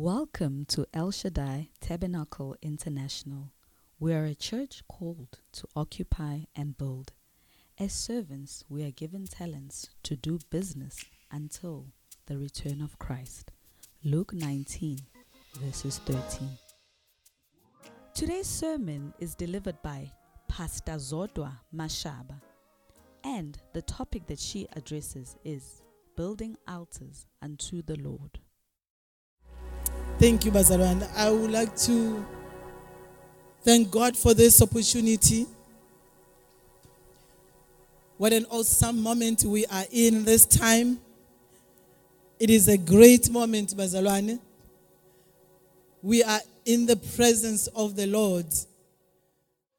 Welcome to El Shaddai Tabernacle International. We are a church called to occupy and build. As servants, we are given talents to do business until the return of Christ. Luke 19, verses 13. Today's sermon is delivered by Pastor Zodwa Mashaba, and the topic that she addresses is building altars unto the Lord. Thank you, Bazalwane. I would like to thank God for this opportunity. What an awesome moment we are in this time. It is a great moment, Bazalwane. We are in the presence of the Lord.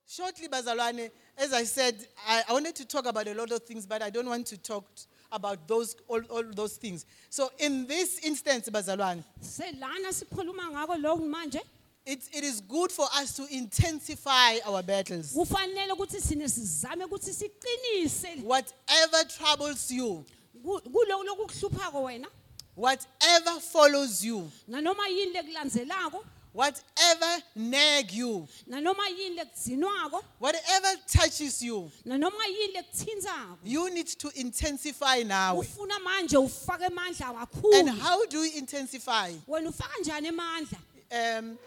Shortly, Bazalwane, as I said, I, I wanted to talk about a lot of things, but I don't want to talk about those all, all those things. So in this instance, Bazalwane, selana sikhuluma ngako lokhu manje it, it is good for us to intensify our battles. kufanele ukuthi sine sizame ukuthi siqinise Whatever troubles you, ku- kuloko lokukuhluphako wena whatever follows you, nanoma yini lekulandzelako whatever nag you, nanoma yini lekudzinwako whatever touches you, nanoma yini lekuthintsako you need to intensify now. ufuna manje ufake emandla And kakhulu how do we intensify? wena ufaka njani emandla Um,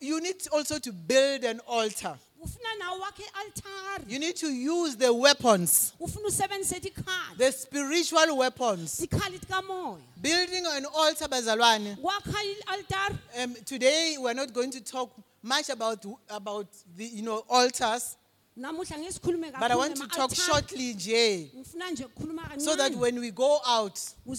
you need also to build an altar. Ufuna nawo wakhe i-altari You need to use the weapons, ufuna usebenzise tikhali the spiritual weapons. Building an altar, Bazalwane. Um, today we're not going to talk much about about the you know altars, but I want to talk shortly, Jay, ngifuna nje ukukhuluma so that when we go out, we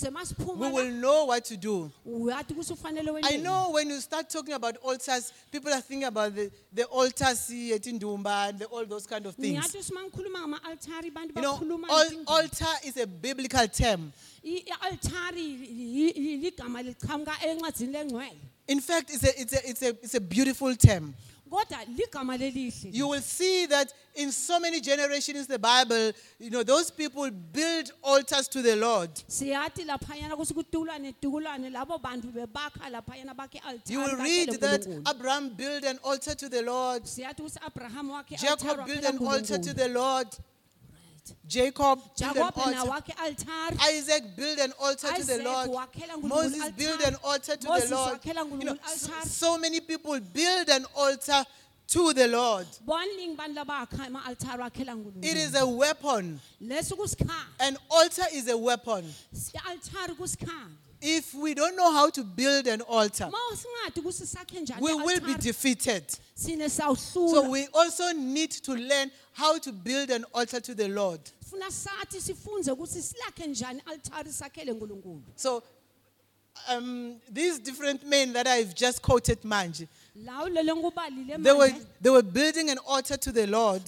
will know what to do. uyazi ukuthi ufanele I know when you start talking about altars, people are thinking about the, the altars Indumba and the, all those kind of things. ngiyathi uma ngikhuluma ngama-altari bantu You know, al- altar is a biblical term. I- i-altari yi- yi- ligama lichamuka encwadzini lengcwele In fact, it's a, it's a, it's a, it's a beautiful term. Kodwa ligama lelihle You will see that in so many generations in the Bible, you know, those people build altars to the Lord. siyathi laphayana kuthi kutukulwane tukulwane labo bantu bebakha laphayana bakhe You will read that Abraham built an altar to the Lord, siyathi ukuthi abraham wakhe Jacob built an altar to the Lord, Jacob built an altar, Isaac built an altar to the Lord, Moses built an altar to the Lord. You know, so, many people build an altar to the Lord. boningi bantu labakha ama-altari wakhela It is a weapon. An altar is a weapon. If we don't know how to build an altar, ma singadi ukuthi sakhe njani we will be defeated. So we also need to learn how to build an altar to the Lord. funa sathi sifunze ukuthi silakhe njani i-altari sakhele nkulunkulu So um, these different men that I've just quoted, manje, lawo lele ngubalile they were, they were building an altar to the Lord.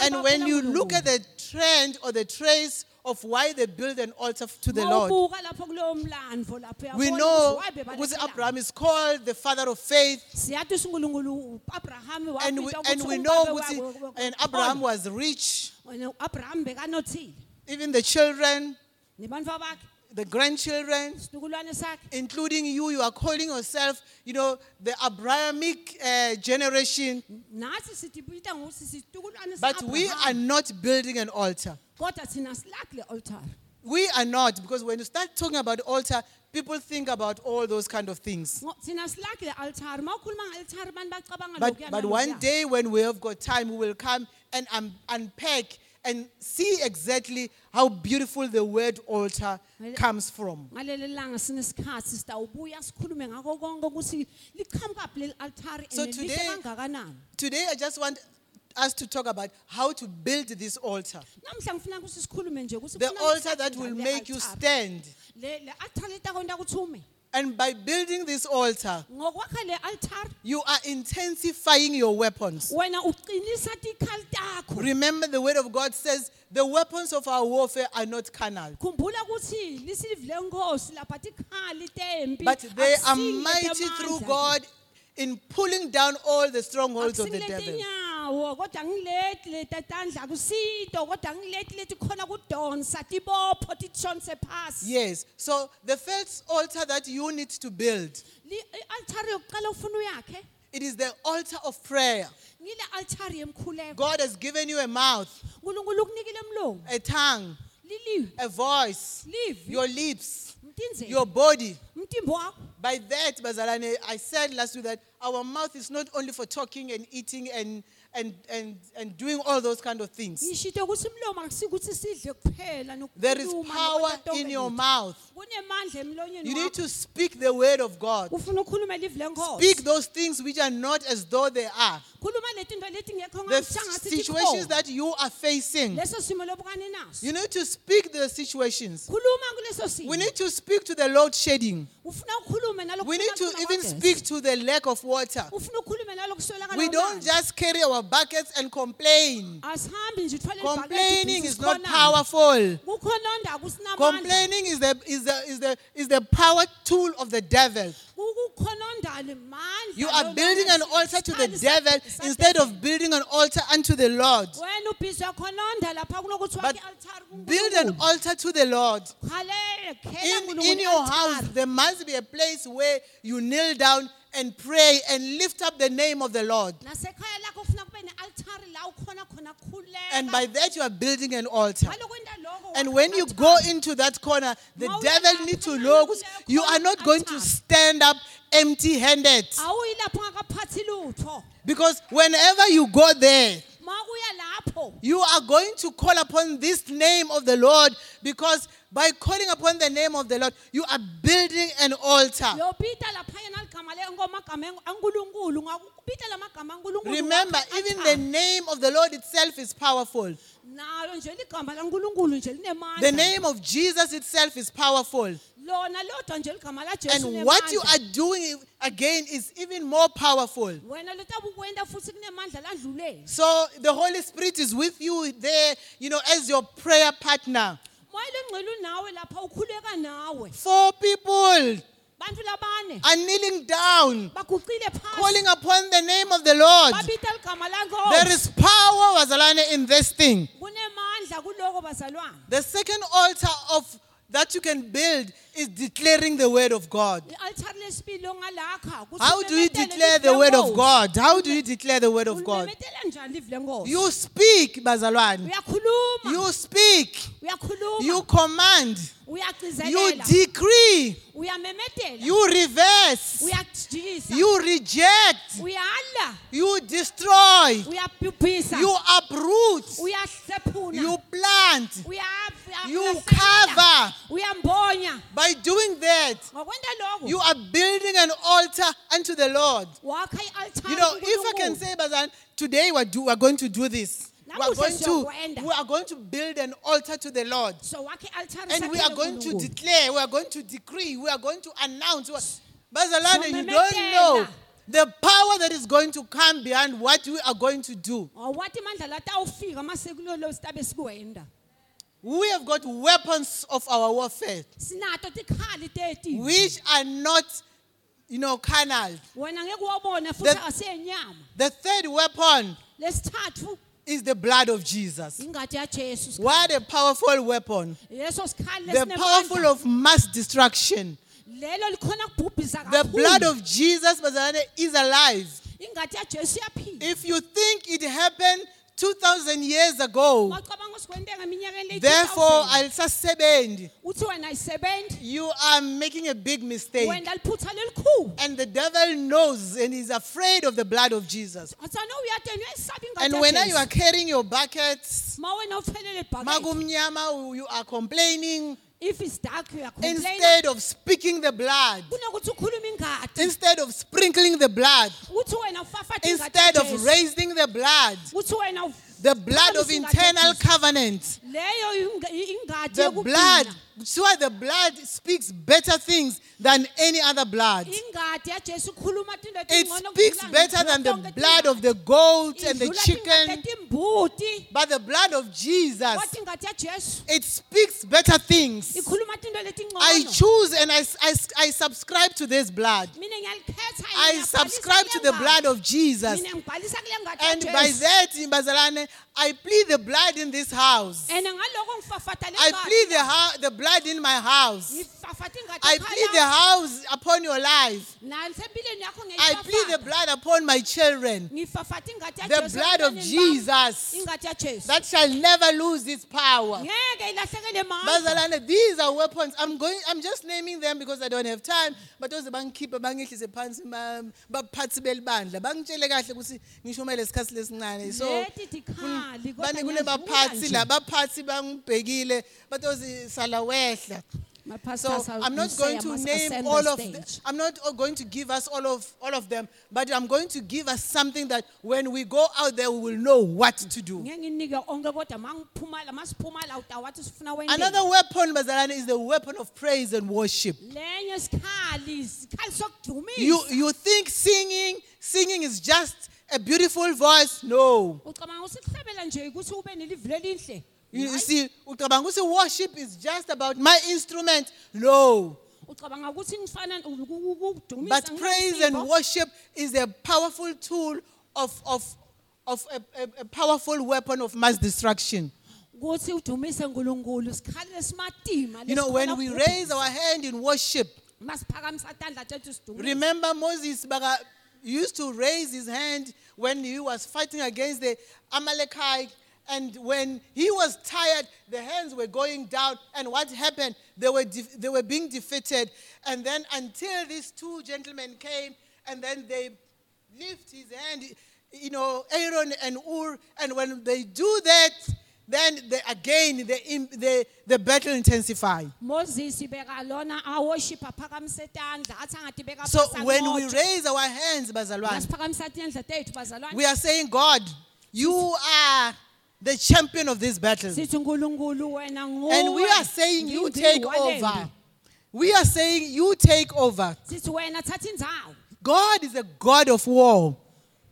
And when you look at the trend or the trace of why they build an altar to the Lord, Mawubuka lapho kulowo mlandvo lapho we know ukuthi because. Abraham is called the father of faith. siyathi usinkulunkulu uabraham And we, and we know umbabe ukuthi- wakhe- wakhe- and Abraham was rich. Wena u-abraham bekanothile Even the children, the grandchildren, including you, you are calling yourself, you know, the Abrahamic uh, generation, nathi sitibita ngokuthi sisizukulwane but we are not building an altar. kodwa thina silakhi le altari We are not, because when you start talking about altar, people think about all those kind of things. Ngo- thina silakhi le altari ma ukhuluma nge-altari abantu bacabanga But, but one day when we have got time, we will come and un- unpack and see exactly how beautiful the word altar comes from. ngaleli langa sinesikhathi sitawubuya sikhulume ngako konke ukuthi liqhamukaphi leli altari So today- Today, I just want us to talk about how to build this altar. namhla ngifuna ukuthi sikhulume nje ukuthi The altar that will make you stand. Le le altari itakwenta ukuthi ume And by building this altar, ngokwakha le altari you are intensifying your weapons. wena uqinisa tikhali takho Remember, the word of God says, the weapons of our warfare are not carnal, khumbula ukuthi lisilivi lenkosi lapha tikhali tempi but they are mighty temandla. through God in pulling down all the strongholds of the devil. Nginawo kodwa ngileti leti tandla kusito kodwa ngileti leti khona kudonsa tibopho titshonise phasi. Yes. So the first altar that you need to build, Li- eh, i-altari yokuqala ufuna uyakhe? it is the altar of prayer. ngile altari yemkhuleko. God has given you a mouth, nkulunkulu ukunikile mlomo a tongue, a voice, livi your lips, mtinzeni your body. umtimbo wakho. By that, Bazalane, I said last week that our mouth is not only for talking and eating and, and, and, and doing all those kind of things. ngishito ukuthi umlomo akusikuthi sidle kuphela There is nokukhuluma power nokwenza in your mouth. kunemandla emlonyeni You need wakho to speak the word of God. ufuna ukhulume livi Speak lenkosi those things which are not as though they are. khuluma letinto letingekho The ngathi situations that you are facing. leso simo lobukane naso You need to speak the situations. khuluma kuleso simo We need to speak to the load shedding. We need to even speak to the lack of water. ufuna ukhulume nalokuswelakala We don't just carry our buckets and complain. asihambi nje uthwale Complaining is not powerful. Complaining is the, is, the, is, the, is the power tool of the devil. You are building an altar to the devil instead of building an altar unto the Lord. wena ubhizi yakhononda lapha kunokuthi But Build an altar to the Lord. In, in your house, there must be a place where you kneel down and pray and lift up the name of the Lord. nasekhaya lakho kufuna kube ne-altari la ukhona khona And by that, you are building an altar. And when you go into that corner, the devil lapha, need to know you are not going to stand up empty handed. awuyi lapho ungakaphathi lutho Because whenever you go there, ma uya lapho you are going to call upon this name of the Lord because by calling upon the name of the Lord, you are building an altar. yobita laphayana ligama ngomagama eng- ankulunkulu ngakubita la magama ankulunkulu Remember, even the name of the Lord itself is powerful. nalo nje ligama lankulunkulu nje linemandla The name of Jesus itself is powerful. lona lodwa nje ligama lajesu And what you are doing again is even more powerful. wena lotabukwenta futhi kunemandla ladlulele So the Holy Spirit is with you there, you know, as your prayer partner. Moya longcwele unawe lapha? Ukhuleka nawe. Four people. Are kneeling down, calling upon the name of the Lord. There is power, Wazalane, in this thing. kunemandla kuloko bazalwane. The second altar of that you can build is declaring the word of God. i-altari lesibili ongalakha kuthi How do you declare the word of. God? How do you declare the word of God? ulimemetela njani livi lenkosi You speak, uyakhuluma You speak. You command. You decree. You reverse. You reject. You destroy. You uproot. You plant. You cover. By doing that, you are building an altar unto the Lord. You know, if I can say, Bazan, today we're, do, we're going to do this. We are going to we are going to build an altar to the Lord. so And we are going to declare, we are going to decree, we are going to announce. Bazalane, you don't know the power that is going to come behind what we are going to do. We have got weapons of our warfare, sinato tikhali teti which are not, you know, carnal. wena ngeke uwabone futhi The- The third weapon is the blood of Jesus. What a powerful weapon. The powerful of mass destruction. lelo likhona kubhubhisa The blood of Jesus is alive. ingadi yajesu yaphila If you think it happened 2,000 years ago, wacabanga sikwenteka eminyakeni therefore leyi alisasebenzi, uthi wena ayisebenzi you are making a big mistake. wenda liphutha lelikhulu. And the devil knows and is afraid of the blood of Jesus. athana uyateni uyayisaba And ingadi when you are carrying your buckets, ma wena uthelele ibhakede magumnyama, you are complaining. If it's dark uyacomplaina instead of speaking the blood, kunokuthi ukhuluma ingadi instead of sprinkling the blood, uthi wena ufafathe ingadi instead of raising the blood, the blood of internal covenant, leyo inga- ingadi the blood kuthiwa the blood speaks better things than any other blood. ingadi yajesu ikhuluma tinto It speaks better than the blood of the goat and the chicken, but the blood of Jesus. kodwa ingadi yajesu It speaks better things. I choose and I, I, I subscribe to this blood. I subscribe to the blood of Jesus. mina ngibhalisa kule ngadi And by that, Mbazalane, I plead the blood in this house. and ngaloko ngifafata le I plead the, the blood in my house. I plead the house upon your life. I plead the blood upon my children. The blood of. Jesus that shall never lose its power. ngeke ilahlekele mandla Bazalwane, these are weapons. I'm going. I'm just naming them because I don't have time. But those bangikhiphe phansi ma- baphathi belibandla bangitshele kahle ukuthi ngisho uma lesikhathi lesincane. So leti tikhali bani ngiyazibula kunebaphathi la baphathi bangibhekile batozi sala wehla. So I'm not going to name all of them. I'm not going to give us all of all of them, but I'm going to give us something that when we go out there we will know what to do. ngeke nginike onke kodwa mangiphumala masiphuma la utawathi sifuna wendeni Another weapon, Bazalane, is the weapon of praise and worship. lenye sikhali sikhali sokudumisa You you think singing singing is just a beautiful voice? No. ucabanga ukuthi kuhlabela nje ukuthi ube nelivi lelihle You, you see, ucabanga ukuthi worship is just about my instrument? No. ucabanga ukuthi ngifana ukudumisa But praise and worship is a powerful tool of of of a, a, a powerful weapon of mass destruction. ukuthi udumise uNkulunkulu sikhali lesimatima You know, when we raise our hand in worship, masiphakamisa tandla tethu sidumise remember Moses used to raise his hand when he was fighting against the Amalekite. And when he was tired, the hands were going down. And what happened? They were, def- they were being defeated. And then until these two gentlemen came, and then they lift his hand, you know, Aaron and Ur. And when they do that, then they, again the, the, the battle intensifies. Moses beka lona aworship aphakamisa tandla athi angathi beka So when we raise our hands, Bazalwane, masiphakamisa tandla tethu bazalwane we are saying, God, you are the champion of this battle. sithi uNkulunkulu wena nguwe And we are saying, you take over. We are saying, you take over. sithi wena thatha indzawo God is a God of war.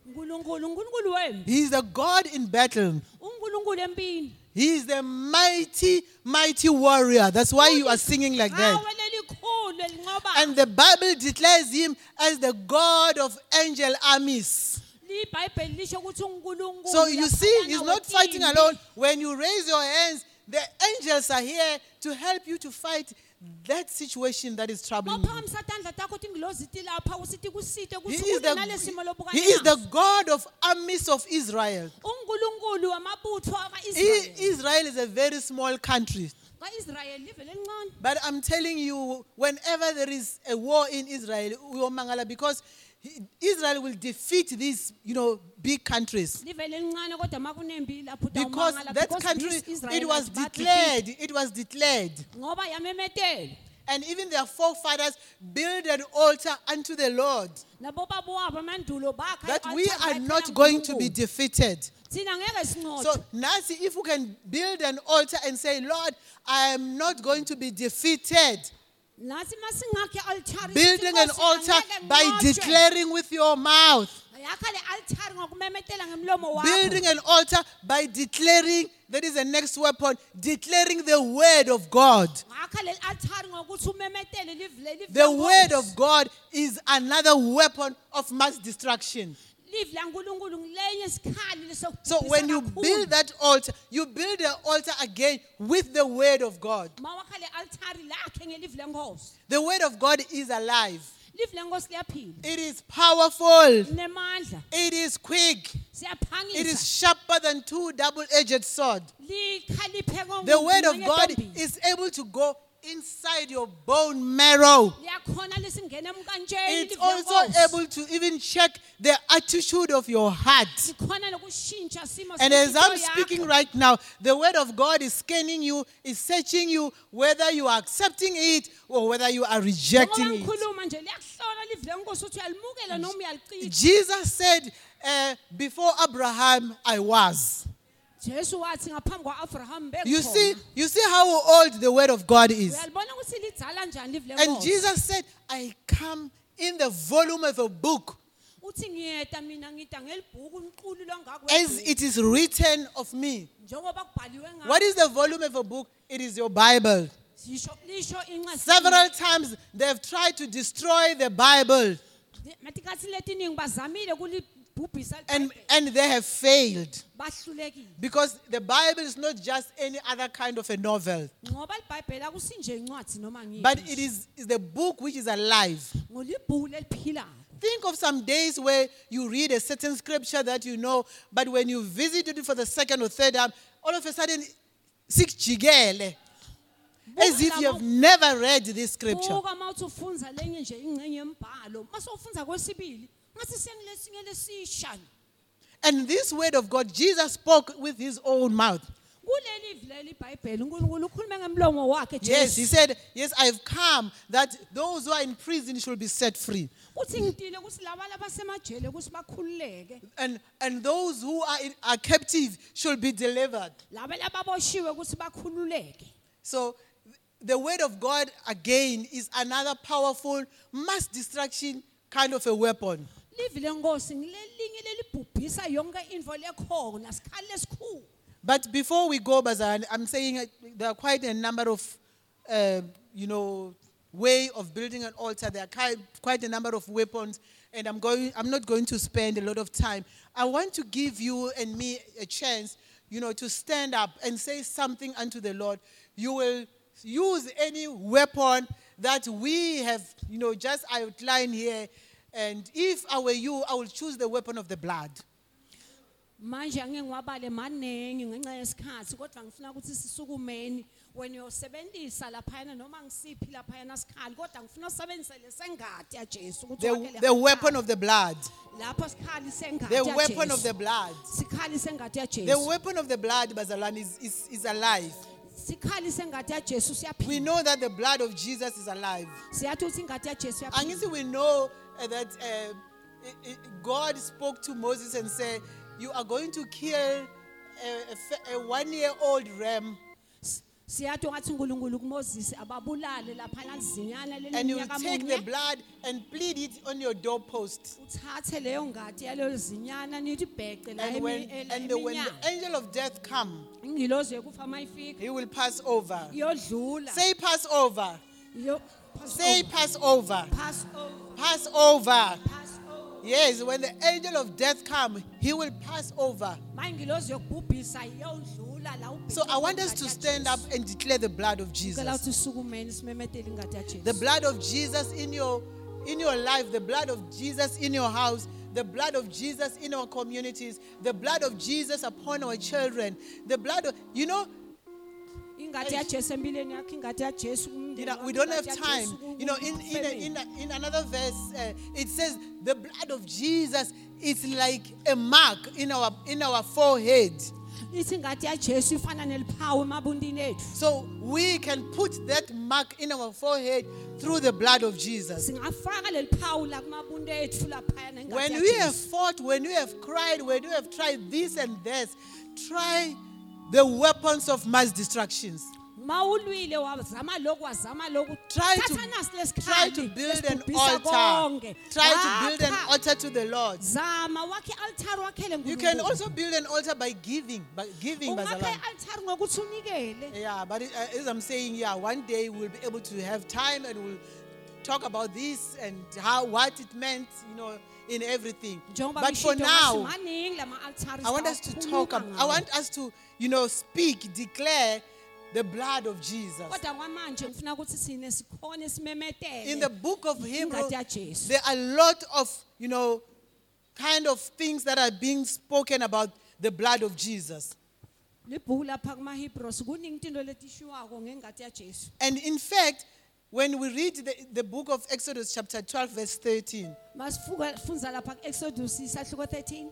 uNkulunkulu uNkulunkulu wembi He is the God in battle. uNkulunkulu empini He is the mighty, mighty warrior. That's why you are singing like that. Hawe lelikhulu elinqoba And the Bible declares him as the God of angel armies. libhayibheli lisho ukuthi uNkulunkulu So you see, he's not fighting alone. When you raise your hands, the angels are here to help you to fight that situation that is troubling you. mawuphakamisa tandla takho uthi ngilozi ti lapha usithi kusite He is, the, he is the. God of armies of Israel. He, Israel is a very small country. ka-Israyeli live elincane But I'm telling you, whenever there is a war in Israel, we will mangala because he- Israel will defeat these, you know, big countries. live elincane kodwa ma kunembi lapho Because that country, it was declared, it was declared. And even their forefathers built an altar unto the Lord. nabo babo wabo emandulo bakha That we are not going to be defeated. thina ngeke sinqothe So, Nancy, if we can build an altar and say, Lord, I am not going to be defeated. Nathi masingakhe i-altari Building an altar by declaring with your mouth. yakha le altari ngokumemetela ngemlomo wakho Building an altar by declaring, that is the next weapon, declaring the word of God. ngakha le altari ngokuthi umemetele live le live The word of God is another weapon of mass destruction. Live lankulunkulu ngilenye isikhali leso So when you build that altar, you build the altar again with the word of God. mawakha le altari lakhe ngelive lenkosi The word of God is alive. live lenkosi liyaphila It is powerful. It is quick. It is sharper than two double-edged swords. The word of. God is able to go inside your bone marrow. liyakhona lisingena emkantsheni It's also able to even check the attitude of your heart. likhona nokushintsha simo And as I'm speaking right now, the word of God is scanning you, is searching you, whether you are accepting it or whether you are rejecting it. ngikhuluma nje liyakuhlola live lenkosi ukuthi uyalimukela noma uyalichitha Jesus said, uh, Before Abraham, I was. Jesu wathi ngaphambi kwa-abraham You see, you see how old the word of God is. uyalibona ukuthi lidzala njani live And Jesus said, I come in the volume of a book uthi ngiyeta mina ngida ngelibhuku umqulu as it is written of me. What is the volume of a book? It is your Bible. lisho lisho incwadi Several times they've tried to destroy the Bible matikhathi letiningi bazamile kulibhubhisa and, and they have failed. Because the Bible is not just any other kind of a novel, ngoba libhayibheli akusinje incwadi noma but it is, is the book which is alive. Think of some days where you read a certain scripture that you know, but when you visit it for the second or third time, all of a sudden, sikjigele, as if you have never read this scripture. buka uma uthi lenye nje ingxenye yembhalo uma kwesibili ngathi sengilesinye lesisha And this word of God, Jesus spoke with his own mouth. kuleli ivi leli ibhayibheli unkulunkulu ukhulume ngemlomo wakhe Yes, he Jesu. said, Yes, I've come that those who are in prison should be set free. uthi ngitile ukuthi laba labasemajele ukuthi bakhululeke And, and those who are, in, are captive should be delivered. laba lababoshiwe ukuthi bakhululeke So the word of God, again, is another powerful mass destruction kind of a weapon. livi lenkosi ngilelinye lelibhubhisa yonke intfo lekhona sikhali lesikhulu But before we go, Bazan, I'm saying uh, there are quite a number of, uh, you know, way of building an altar. There are quite, quite a number of weapons, and I'm going. I'm not going to spend a lot of time. I want to give you and me a chance, you know, to stand up and say something unto the Lord. You will use any weapon that we have, you know, just outlined here. And if I were you, I would choose the weapon of the blood. manje angeke ngiwabale maningi ngenxa yesikhathi kodwa ngifuna ukuthi sisukumeni wena uyosebenzisa laphayana noma ngisiphi laphayana sikhali kodwa ngifuna usebenzise lesengadi yajesu The, the weapon of the blood. lapho sikhali sengadi The weapon of the blood. sikhali sengadi The weapon of the blood, Bazalan, is, is, is alive. Sikhali sengadi yajesu We know that the blood of Jesus is alive. siyathi ukuthi ingadi yajesu And you see, we know uh, that uh, God spoke to Moses and said, You are going to kill a, a a one year old ram siyathi ungathi unkulunkulu kumoses ababulale laphana lizinyana and you will take the munye blood and bleed it on your doorpost. uthathe leyo ngadi yaleyo zinyana nithi bheqe la And when, and the, when the eminyaka angel of death come, ingilozi yokufa mayifika he will pass over. iyodlula Say pass over. Pass Say over. pass over. pass over Pass over. pass over Yes, when the angel of death come, he will pass over. manje yokubhubhisa iyodlula la ubhece So I want us to stand up and declare the blood of Jesus. ukuthi sukumeni simemetele ingadi yajesu The blood of Jesus in your in your life, the blood of Jesus in your house, the blood of Jesus in our communities, the blood of Jesus upon our children. The blood of you know, ingadi yajesu empilweni yakho ingadi yajesu kumndeni you know, we don't have time. You know, in in, a, in, a, in another verse, uh, it says the blood of Jesus is like a mark in our in our forehead. Ithi ingadi yajesu ifana neliphawu emabundini ethu So we can put that mark in our forehead through the blood of Jesus. singafaka leli phawu la kumabuntu ethu laphayana ingadi When we have fought, when we have cried, when we have tried this and this, try the weapons of mass destructions. Ma ulwile wazama lokhu wazama lokhu Try to, try to build an altar. Try to build an altar to the Lord. zama wakhe i-altari wakhele You can also build an altar by giving, by giving, Bazalan. ngokuthi unikele Yeah, but it, uh, as I'm saying, yeah, one day we'll be able to have time and we'll talk about this and how what it meant, you know, in everything. But for now, ngathi maningi lama-altari I want us to talk. ab- I want us to, you know, speak, declare the blood of Jesus. kodwa kwamanje ngifuna ukuthi sine sikhone simemetele In the book of Hebrew, ingadi yajesu there are a lot of, you know, kind of things that are being spoken about the blood of Jesus. libhuku lapha kumahebros kuningi tinto letishiwako ngengadi yajesu And in fact, when we read the, the book of Exodus, chapter 12, verse 13, masifuka fundza lapha ku-exodus 13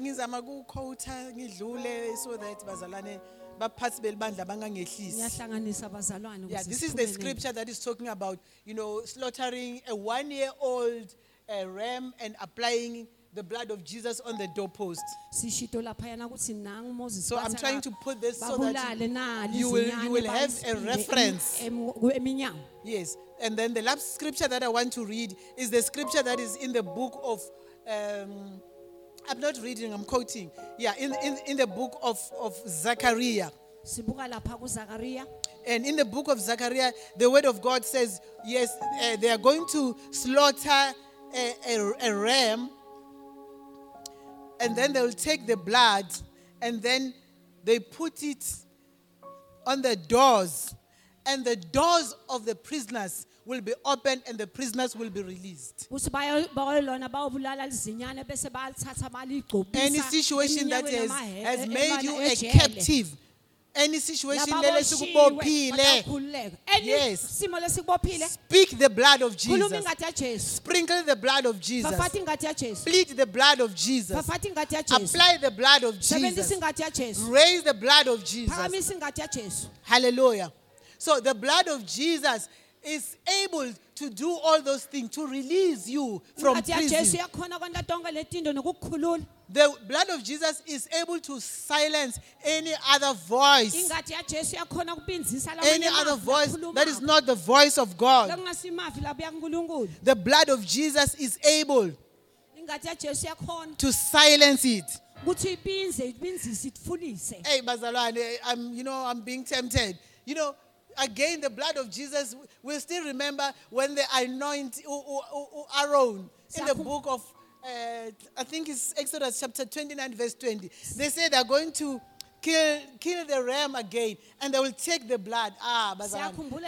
ngizama ukukhowutha ngidlule so that bazalwane baphathi belibandla bangangehlisi. ngiyahlanganisa bazalwane Yeah, ukuze this is the siphumelele. scripture that is talking about, you know, slaughtering a one-year-old uh, ram and applying the blood of Jesus on the doorpost. sishito laphayana ukuthi nangu moses So I'm bathi trying aka- to put this so that babulale nali you will- you izinyane, will have a em- reference. em- eminyango Yes. And then the last scripture that I want to read is the scripture that is in the book of. Um, I'm not reading, I'm quoting. Yeah, in, in, in the book of, of Zechariah. sibuka lapha kuzakariya And in the book of Zechariah, the word of God says, yes, uh, they are going to slaughter a, a, a ram, and then they will take the blood, and then they put it on the doors, and the doors of the prisoners will be opened, and the prisoners will be released. ukuthi bayo- bayolona bayobulala lizinyane bese balithatha baligcobisa Any situation that has, has e- made you a captive, any situation lele Lababoshiwe, sikubophile, batakhululeka. Any Yes. speak the blood of Jesus. ingadi ya jesu Sprinkle the blood of Jesus. fafata ingadi ya jesu Plead the blood of Jesus. fafata ingadi ya jesu Apply the blood of Jesus. ingadi ya jesu Raise the blood of Jesus. phakamisa ingadi ya jesu Hallelujah. So the blood of Jesus is able to do all those things to release you from ya ah, prison. yakhona konke tonke letindo nokukukhulula The blood of Jesus is able to silence any other voice, ingadi ya ah, yakhona kupinzisa any other voice that is not the voice of God. lokungasimavi labuya kunkulunkulu The blood of Jesus is able ah, yakhona to silence it. ukuthi ipinze ipinzise itfulise Hey, Bazalwane, I'm, you know, I'm being tempted. You know, again, the blood of Jesus, we still remember when they anoint Aaron in the book of, uh, I think it's Exodus chapter 29, verse 20. They say they're going to kill, kill the ram again and they will take the blood. Ah,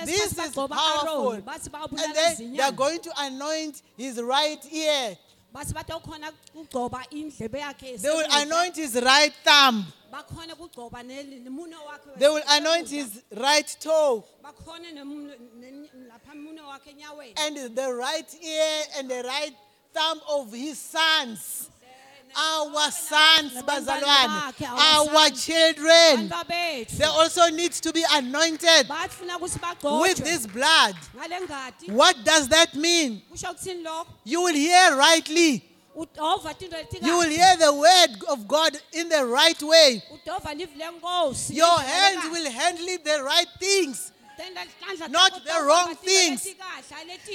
This is powerful. Aaron, bathi bawubulala And then they're going to anoint his right ear. Bathi batokhona kugcoba indlebe yakhe They will anoint his right thumb. bakhona kugcoba nel- wakhe They will anoint his right toe. bakhona nemunwe- ne- lapha munwe wakhe enyaweni and the right ear and the right thumb of his sons. Our sons, Bazalwane, our children. They also need to be anointed with this blood. What does that mean? kusho ukuthini lokho You will hear rightly. You will hear the word of God in the right way. udova livi lenkosi Your hands will handle the right things. Not the wrong things.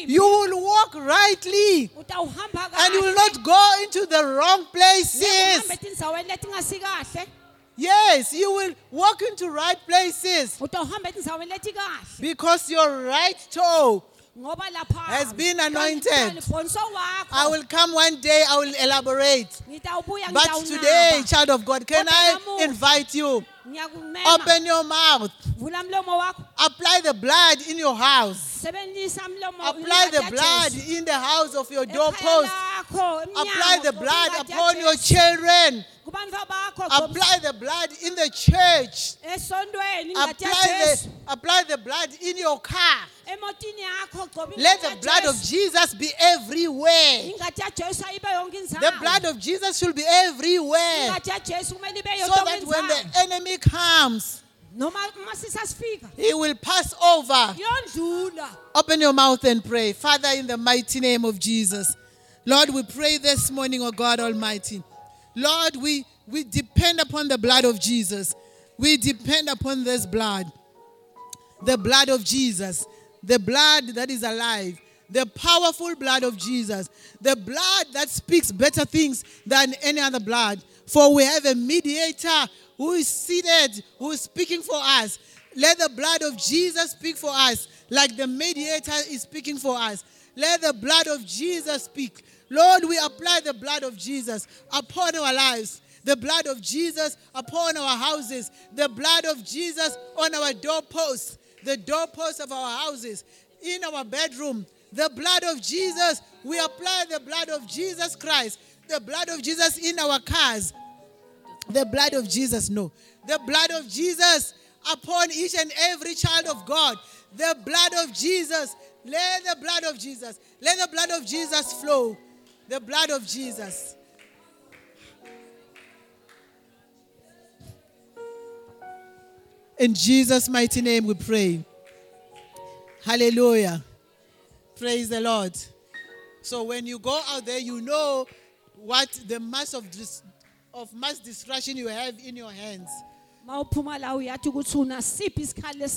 You will walk rightly and you will not go into the wrong places. uhambe etindzaweni letingasikahle Yes, you will walk into right places utawuhamba etindzaweni letikahle because your right toe. Has been anointed. I will come one day, I will elaborate. But today, child of God, can I invite you? Open your mouth, vula mlomo wakho. Apply the blood in your house, apply the blood in the house of your doorpost, apply the blood upon your children, kubantwa bakho gcoba apply the blood in the church, esontweni ingadi ya apply the, apply the blood in your car. emotini yakho gcoba Let the blood of Jesus be everywhere. ingadi ya jesu ayibe yonke The blood of Jesus should be everywhere. ingadi ya jesu kumele ibe So that when the enemy comes, noma uma sisasifika he will pass over. Open your mouth and pray. Father, in the mighty name of Jesus. Lord, we pray this morning, oh God Almighty. Lord, we, we depend upon the blood of Jesus. We depend upon this blood. The blood of Jesus. The blood that is alive. The powerful blood of Jesus. The blood that speaks better things than any other blood. For we have a mediator who is seated, who is speaking for us. Let the blood of Jesus speak for us, like the mediator is speaking for us. Let the blood of Jesus speak. Lord, we apply the blood of Jesus upon our lives, the blood of Jesus upon our houses, the blood of Jesus on our doorposts, the doorposts of our houses, in our bedroom. The blood of Jesus, we apply the blood of Jesus Christ, the blood of Jesus in our cars, the blood of Jesus, no. The blood of Jesus upon each and every child of God. The blood of Jesus. Let the blood of Jesus. Let the blood of Jesus flow. The blood of Jesus. In Jesus' mighty name we pray. Hallelujah. Praise the Lord. So when you go out there, you know what the mass of, dis- of mass destruction you have in your hands. mawuphuma la uyathi ukuthi unasiphi isikhali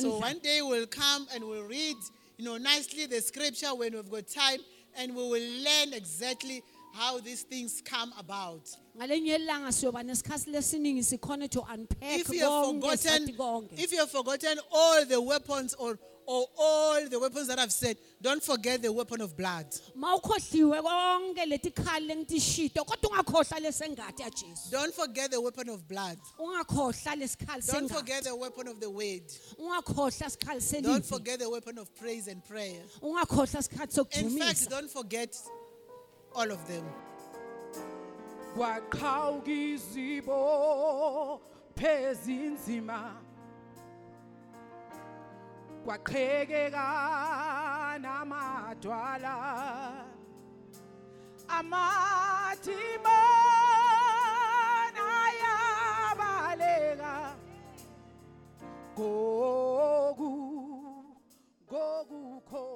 So one day we'll come and we'll read, you know, nicely the scripture when we've got time, and we will learn exactly how these things come about. ngalenye ilanga siyoba nesikhathi lesiningi sikhone to unpack If you have forgotten, if you have forgotten all the weapons or or all the weapons that I've said, don't forget the weapon of blood. mawukhohliwe konke leti khali lengitishito kodwa ungakhohlwa lesengadi yajesu Don't forget the weapon of blood. Don't forget the weapon of the word. Don't forget the weapon of praise and prayer. In fact, don't forget all of them. kwaqhawuka izibo phezinzima kwaqhekeka namadwala amathimana ayabaleka goku gokukho